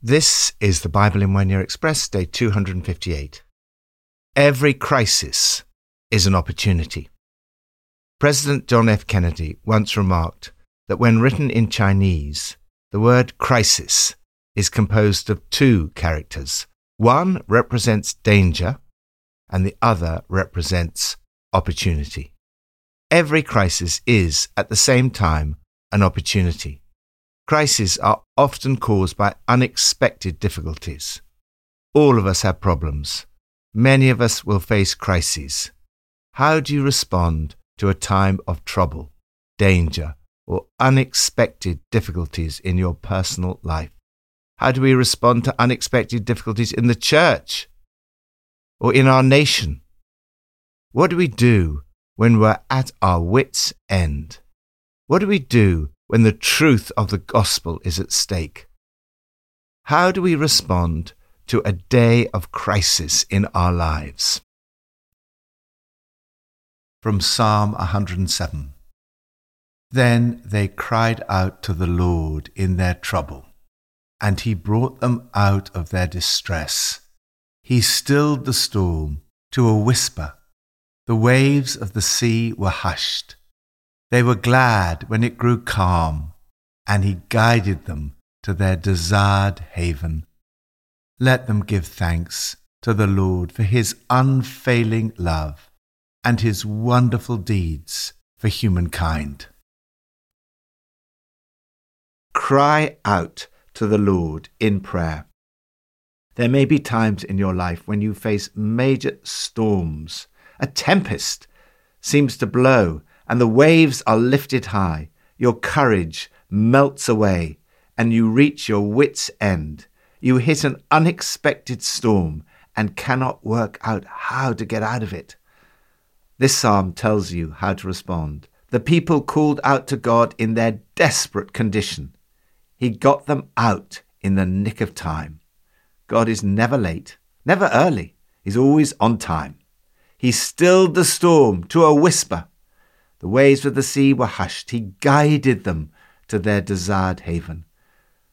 This is the Bible in One Year Express, day 258. Every crisis is an opportunity. President John F. Kennedy once remarked that when written in Chinese, the word crisis is composed of two characters. One represents danger, and the other represents opportunity. Every crisis is, at the same time, an opportunity. Crises are often caused by unexpected difficulties. All of us have problems. Many of us will face crises. How do you respond to a time of trouble, danger, or unexpected difficulties in your personal life? How do we respond to unexpected difficulties in the church or in our nation? What do we do when we're at our wits' end? What do we do when the truth of the gospel is at stake? How do we respond to a day of crisis in our lives? From Psalm 107 Then they cried out to the Lord in their trouble, and he brought them out of their distress. He stilled the storm to a whisper. The waves of the sea were hushed. They were glad when it grew calm, and he guided them to their desired haven. Let them give thanks to the Lord for his unfailing love and his wonderful deeds for humankind. Cry out to the Lord in prayer. There may be times in your life when you face major storms. A tempest seems to blow and the waves are lifted high. Your courage melts away, and you reach your wits' end. You hit an unexpected storm and cannot work out how to get out of it. This psalm tells you how to respond. The people called out to God in their desperate condition. He got them out in the nick of time. God is never late, never early. He's always on time. He stilled the storm to a whisper the waves of the sea were hushed. He guided them to their desired haven.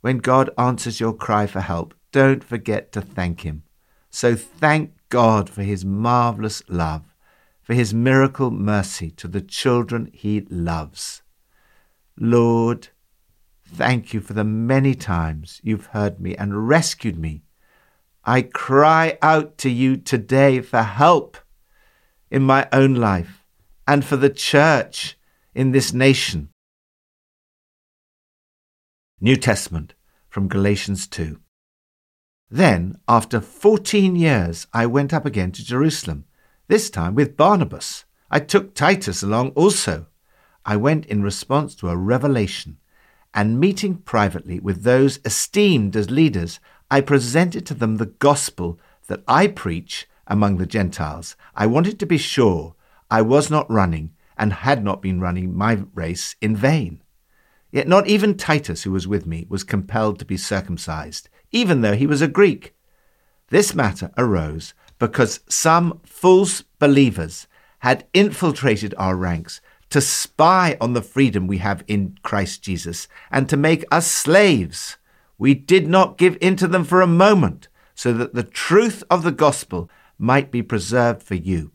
When God answers your cry for help, don't forget to thank Him. So thank God for His marvelous love, for His miracle mercy to the children He loves. Lord, thank you for the many times you've heard me and rescued me. I cry out to you today for help in my own life and for the church in this nation. New Testament from Galatians 2. Then, after fourteen years, I went up again to Jerusalem, this time with Barnabas. I took Titus along also. I went in response to a revelation, and meeting privately with those esteemed as leaders, I presented to them the gospel that I preach among the Gentiles. I wanted to be sure I was not running and had not been running my race in vain. Yet not even Titus, who was with me, was compelled to be circumcised, even though he was a Greek. This matter arose because some false believers had infiltrated our ranks to spy on the freedom we have in Christ Jesus and to make us slaves. We did not give in to them for a moment, so that the truth of the gospel might be preserved for you.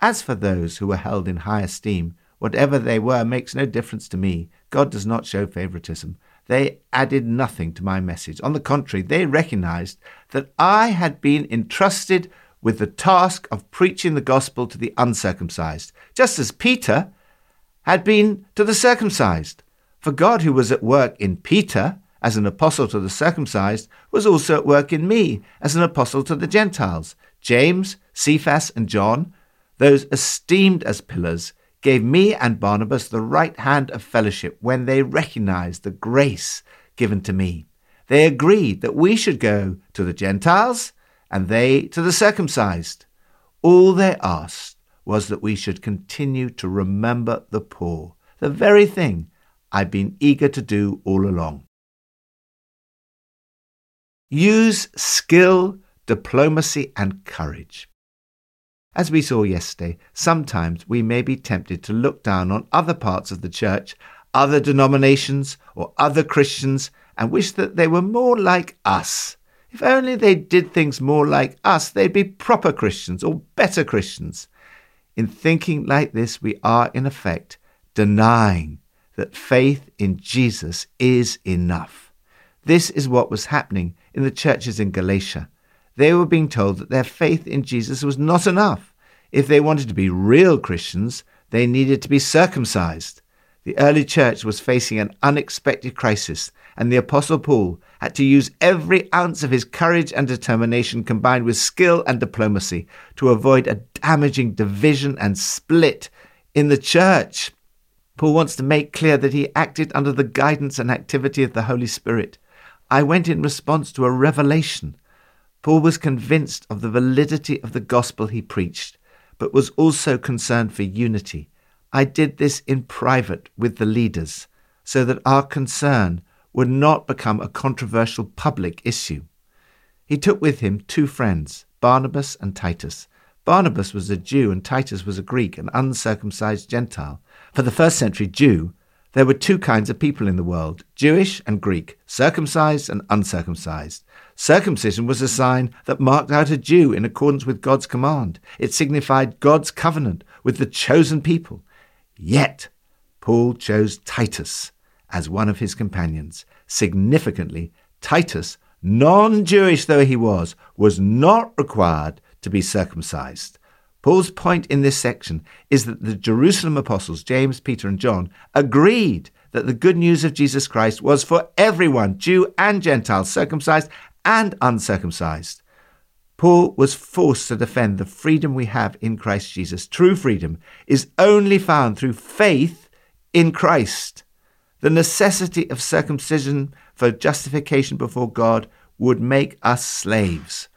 As for those who were held in high esteem, whatever they were makes no difference to me. God does not show favoritism. They added nothing to my message. On the contrary, they recognized that I had been entrusted with the task of preaching the gospel to the uncircumcised, just as Peter had been to the circumcised. For God, who was at work in Peter as an apostle to the circumcised, was also at work in me as an apostle to the Gentiles. James, Cephas, and John those esteemed as pillars, gave me and Barnabas the right hand of fellowship when they recognized the grace given to me. They agreed that we should go to the Gentiles and they to the circumcised. All they asked was that we should continue to remember the poor, the very thing I've been eager to do all along. Use skill, diplomacy, and courage. As we saw yesterday, sometimes we may be tempted to look down on other parts of the church other denominations or other Christians and wish that they were more like us. If only they did things more like us, they'd be proper Christians or better Christians. In thinking like this, we are, in effect, denying that faith in Jesus is enough. This is what was happening in the churches in Galatia. They were being told that their faith in Jesus was not enough. If they wanted to be real Christians, they needed to be circumcised. The early church was facing an unexpected crisis, and the Apostle Paul had to use every ounce of his courage and determination combined with skill and diplomacy to avoid a damaging division and split in the church. Paul wants to make clear that he acted under the guidance and activity of the Holy Spirit. I went in response to a revelation. Paul was convinced of the validity of the gospel he preached, but was also concerned for unity. I did this in private with the leaders so that our concern would not become a controversial public issue. He took with him two friends, Barnabas and Titus. Barnabas was a Jew and Titus was a Greek, an uncircumcised Gentile. For the first century Jew, there were two kinds of people in the world Jewish and Greek, circumcised and uncircumcised. Circumcision was a sign that marked out a Jew in accordance with God's command. It signified God's covenant with the chosen people. Yet, Paul chose Titus as one of his companions. Significantly, Titus, non Jewish though he was, was not required to be circumcised. Paul's point in this section is that the Jerusalem apostles, James, Peter, and John, agreed that the good news of Jesus Christ was for everyone, Jew and Gentile, circumcised and uncircumcised. Paul was forced to defend the freedom we have in Christ Jesus. True freedom is only found through faith in Christ. The necessity of circumcision for justification before God would make us slaves.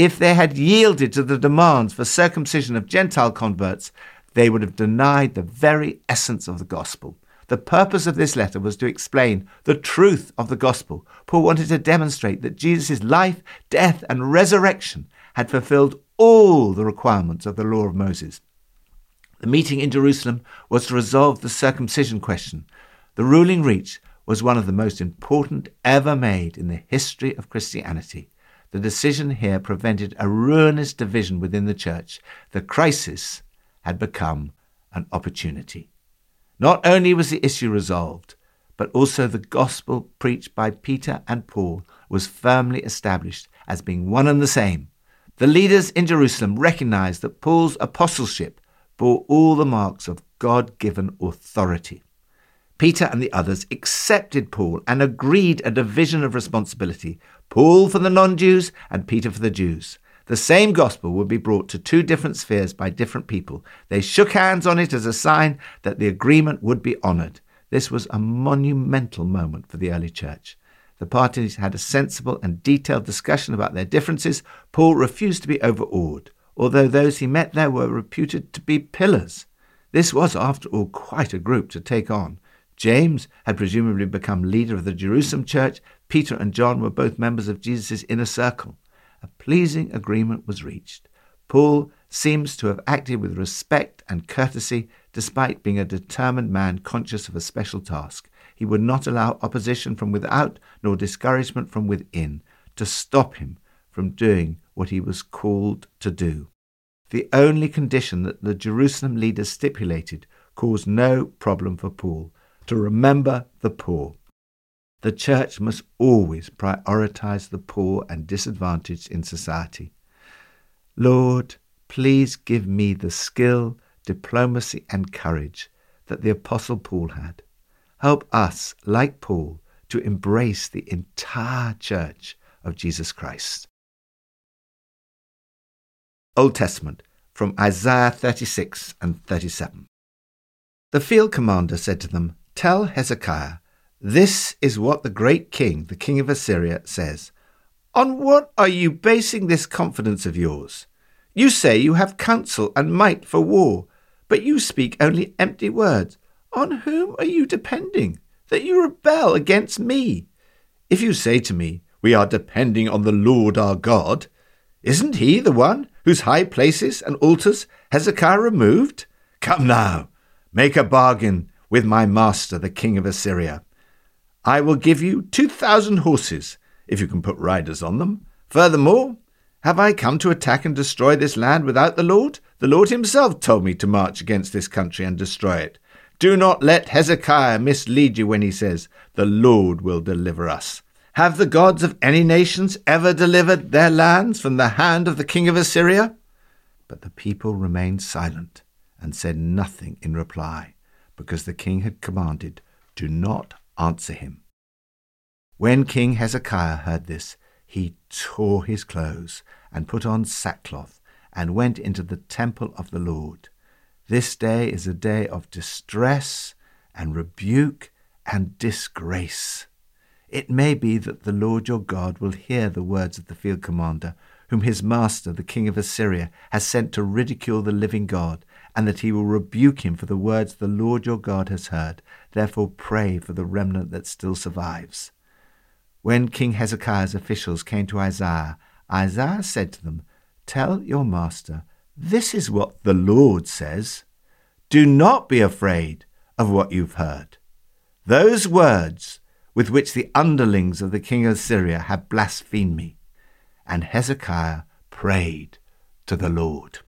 If they had yielded to the demands for circumcision of Gentile converts, they would have denied the very essence of the gospel. The purpose of this letter was to explain the truth of the gospel. Paul wanted to demonstrate that Jesus' life, death, and resurrection had fulfilled all the requirements of the law of Moses. The meeting in Jerusalem was to resolve the circumcision question. The ruling reached was one of the most important ever made in the history of Christianity. The decision here prevented a ruinous division within the church. The crisis had become an opportunity. Not only was the issue resolved, but also the gospel preached by Peter and Paul was firmly established as being one and the same. The leaders in Jerusalem recognized that Paul's apostleship bore all the marks of God given authority. Peter and the others accepted Paul and agreed a division of responsibility Paul for the non Jews and Peter for the Jews. The same gospel would be brought to two different spheres by different people. They shook hands on it as a sign that the agreement would be honoured. This was a monumental moment for the early church. The parties had a sensible and detailed discussion about their differences. Paul refused to be overawed, although those he met there were reputed to be pillars. This was, after all, quite a group to take on. James had presumably become leader of the Jerusalem church. Peter and John were both members of Jesus' inner circle. A pleasing agreement was reached. Paul seems to have acted with respect and courtesy despite being a determined man conscious of a special task. He would not allow opposition from without nor discouragement from within to stop him from doing what he was called to do. The only condition that the Jerusalem leaders stipulated caused no problem for Paul to remember the poor. The church must always prioritize the poor and disadvantaged in society. Lord, please give me the skill, diplomacy, and courage that the Apostle Paul had. Help us, like Paul, to embrace the entire church of Jesus Christ. Old Testament from Isaiah 36 and 37. The field commander said to them, Tell Hezekiah, this is what the great king, the king of Assyria, says. On what are you basing this confidence of yours? You say you have counsel and might for war, but you speak only empty words. On whom are you depending, that you rebel against me? If you say to me, We are depending on the Lord our God, isn't he the one whose high places and altars Hezekiah removed? Come now, make a bargain with my master, the king of Assyria. I will give you two thousand horses, if you can put riders on them. Furthermore, have I come to attack and destroy this land without the Lord? The Lord himself told me to march against this country and destroy it. Do not let Hezekiah mislead you when he says, The Lord will deliver us. Have the gods of any nations ever delivered their lands from the hand of the king of Assyria? But the people remained silent and said nothing in reply, because the king had commanded, Do not answer him. When King Hezekiah heard this, he tore his clothes and put on sackcloth and went into the temple of the Lord. This day is a day of distress and rebuke and disgrace. It may be that the Lord your God will hear the words of the field commander, whom his master, the king of Assyria, has sent to ridicule the living God, and that he will rebuke him for the words the Lord your God has heard. Therefore pray for the remnant that still survives. When King Hezekiah's officials came to Isaiah, Isaiah said to them, Tell your master, this is what the Lord says. Do not be afraid of what you've heard. Those words with which the underlings of the king of Assyria have blasphemed me. And Hezekiah prayed to the Lord.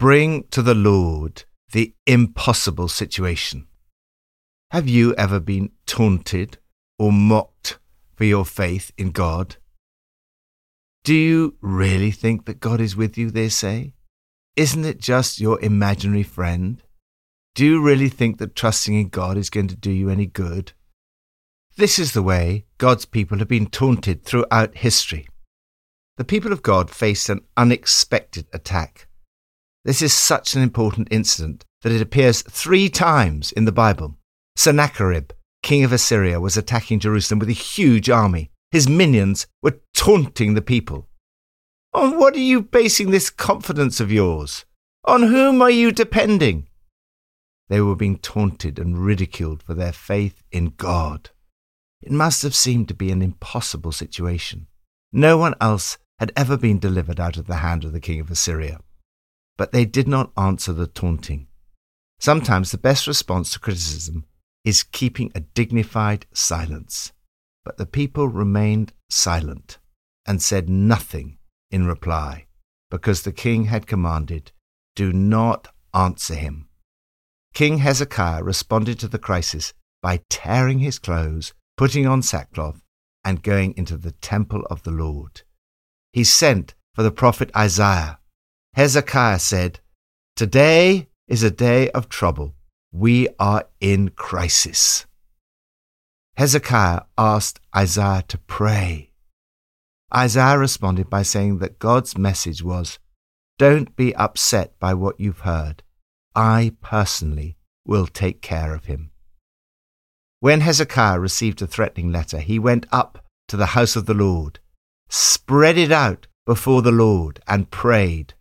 Bring to the Lord the impossible situation. Have you ever been taunted or mocked for your faith in God? Do you really think that God is with you, they say? Isn't it just your imaginary friend? Do you really think that trusting in God is going to do you any good? This is the way God's people have been taunted throughout history. The people of God faced an unexpected attack. This is such an important incident that it appears three times in the Bible. Sennacherib, king of Assyria, was attacking Jerusalem with a huge army. His minions were taunting the people. On what are you basing this confidence of yours? On whom are you depending? They were being taunted and ridiculed for their faith in God. It must have seemed to be an impossible situation. No one else had ever been delivered out of the hand of the king of Assyria. But they did not answer the taunting. Sometimes the best response to criticism is keeping a dignified silence. But the people remained silent and said nothing in reply, because the king had commanded, Do not answer him. King Hezekiah responded to the crisis by tearing his clothes, putting on sackcloth, and going into the temple of the Lord. He sent for the prophet Isaiah. Hezekiah said, Today is a day of trouble we are in crisis. Hezekiah asked Isaiah to pray. Isaiah responded by saying that God's message was Don't be upset by what you've heard. I personally will take care of him. When Hezekiah received a threatening letter, he went up to the house of the Lord, spread it out before the Lord, and prayed,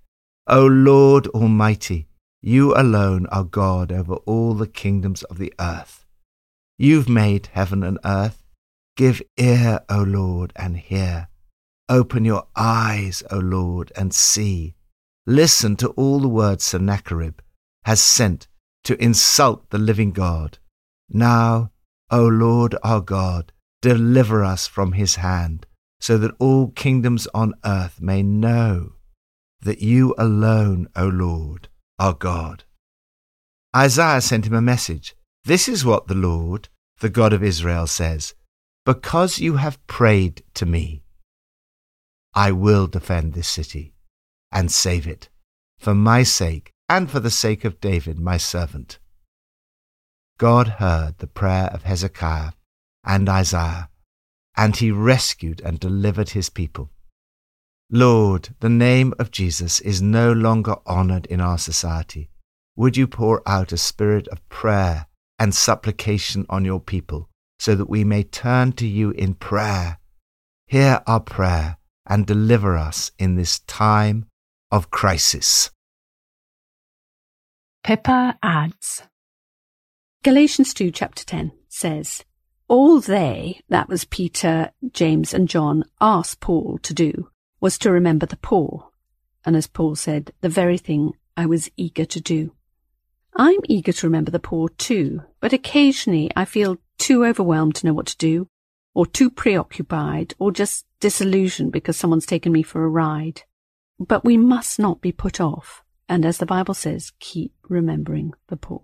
O Lord Almighty, you alone are God over all the kingdoms of the earth. You've made heaven and earth. Give ear, O Lord, and hear. Open your eyes, O Lord, and see. Listen to all the words Sennacherib has sent to insult the living God. Now, O Lord our God, deliver us from his hand, so that all kingdoms on earth may know that you alone, O Lord, are God. Isaiah sent him a message. This is what the Lord, the God of Israel, says Because you have prayed to me, I will defend this city and save it, for my sake and for the sake of David, my servant. God heard the prayer of Hezekiah and Isaiah, and he rescued and delivered his people. Lord, the name of Jesus is no longer honored in our society. Would you pour out a spirit of prayer and supplication on your people so that we may turn to you in prayer? Hear our prayer and deliver us in this time of crisis. Pippa adds Galatians 2, chapter 10 says, All they, that was Peter, James, and John, asked Paul to do was to remember the poor, and as Paul said, the very thing I was eager to do. I'm eager to remember the poor too, but occasionally I feel too overwhelmed to know what to do, or too preoccupied, or just disillusioned because someone's taken me for a ride. But we must not be put off, and as the Bible says, keep remembering the poor.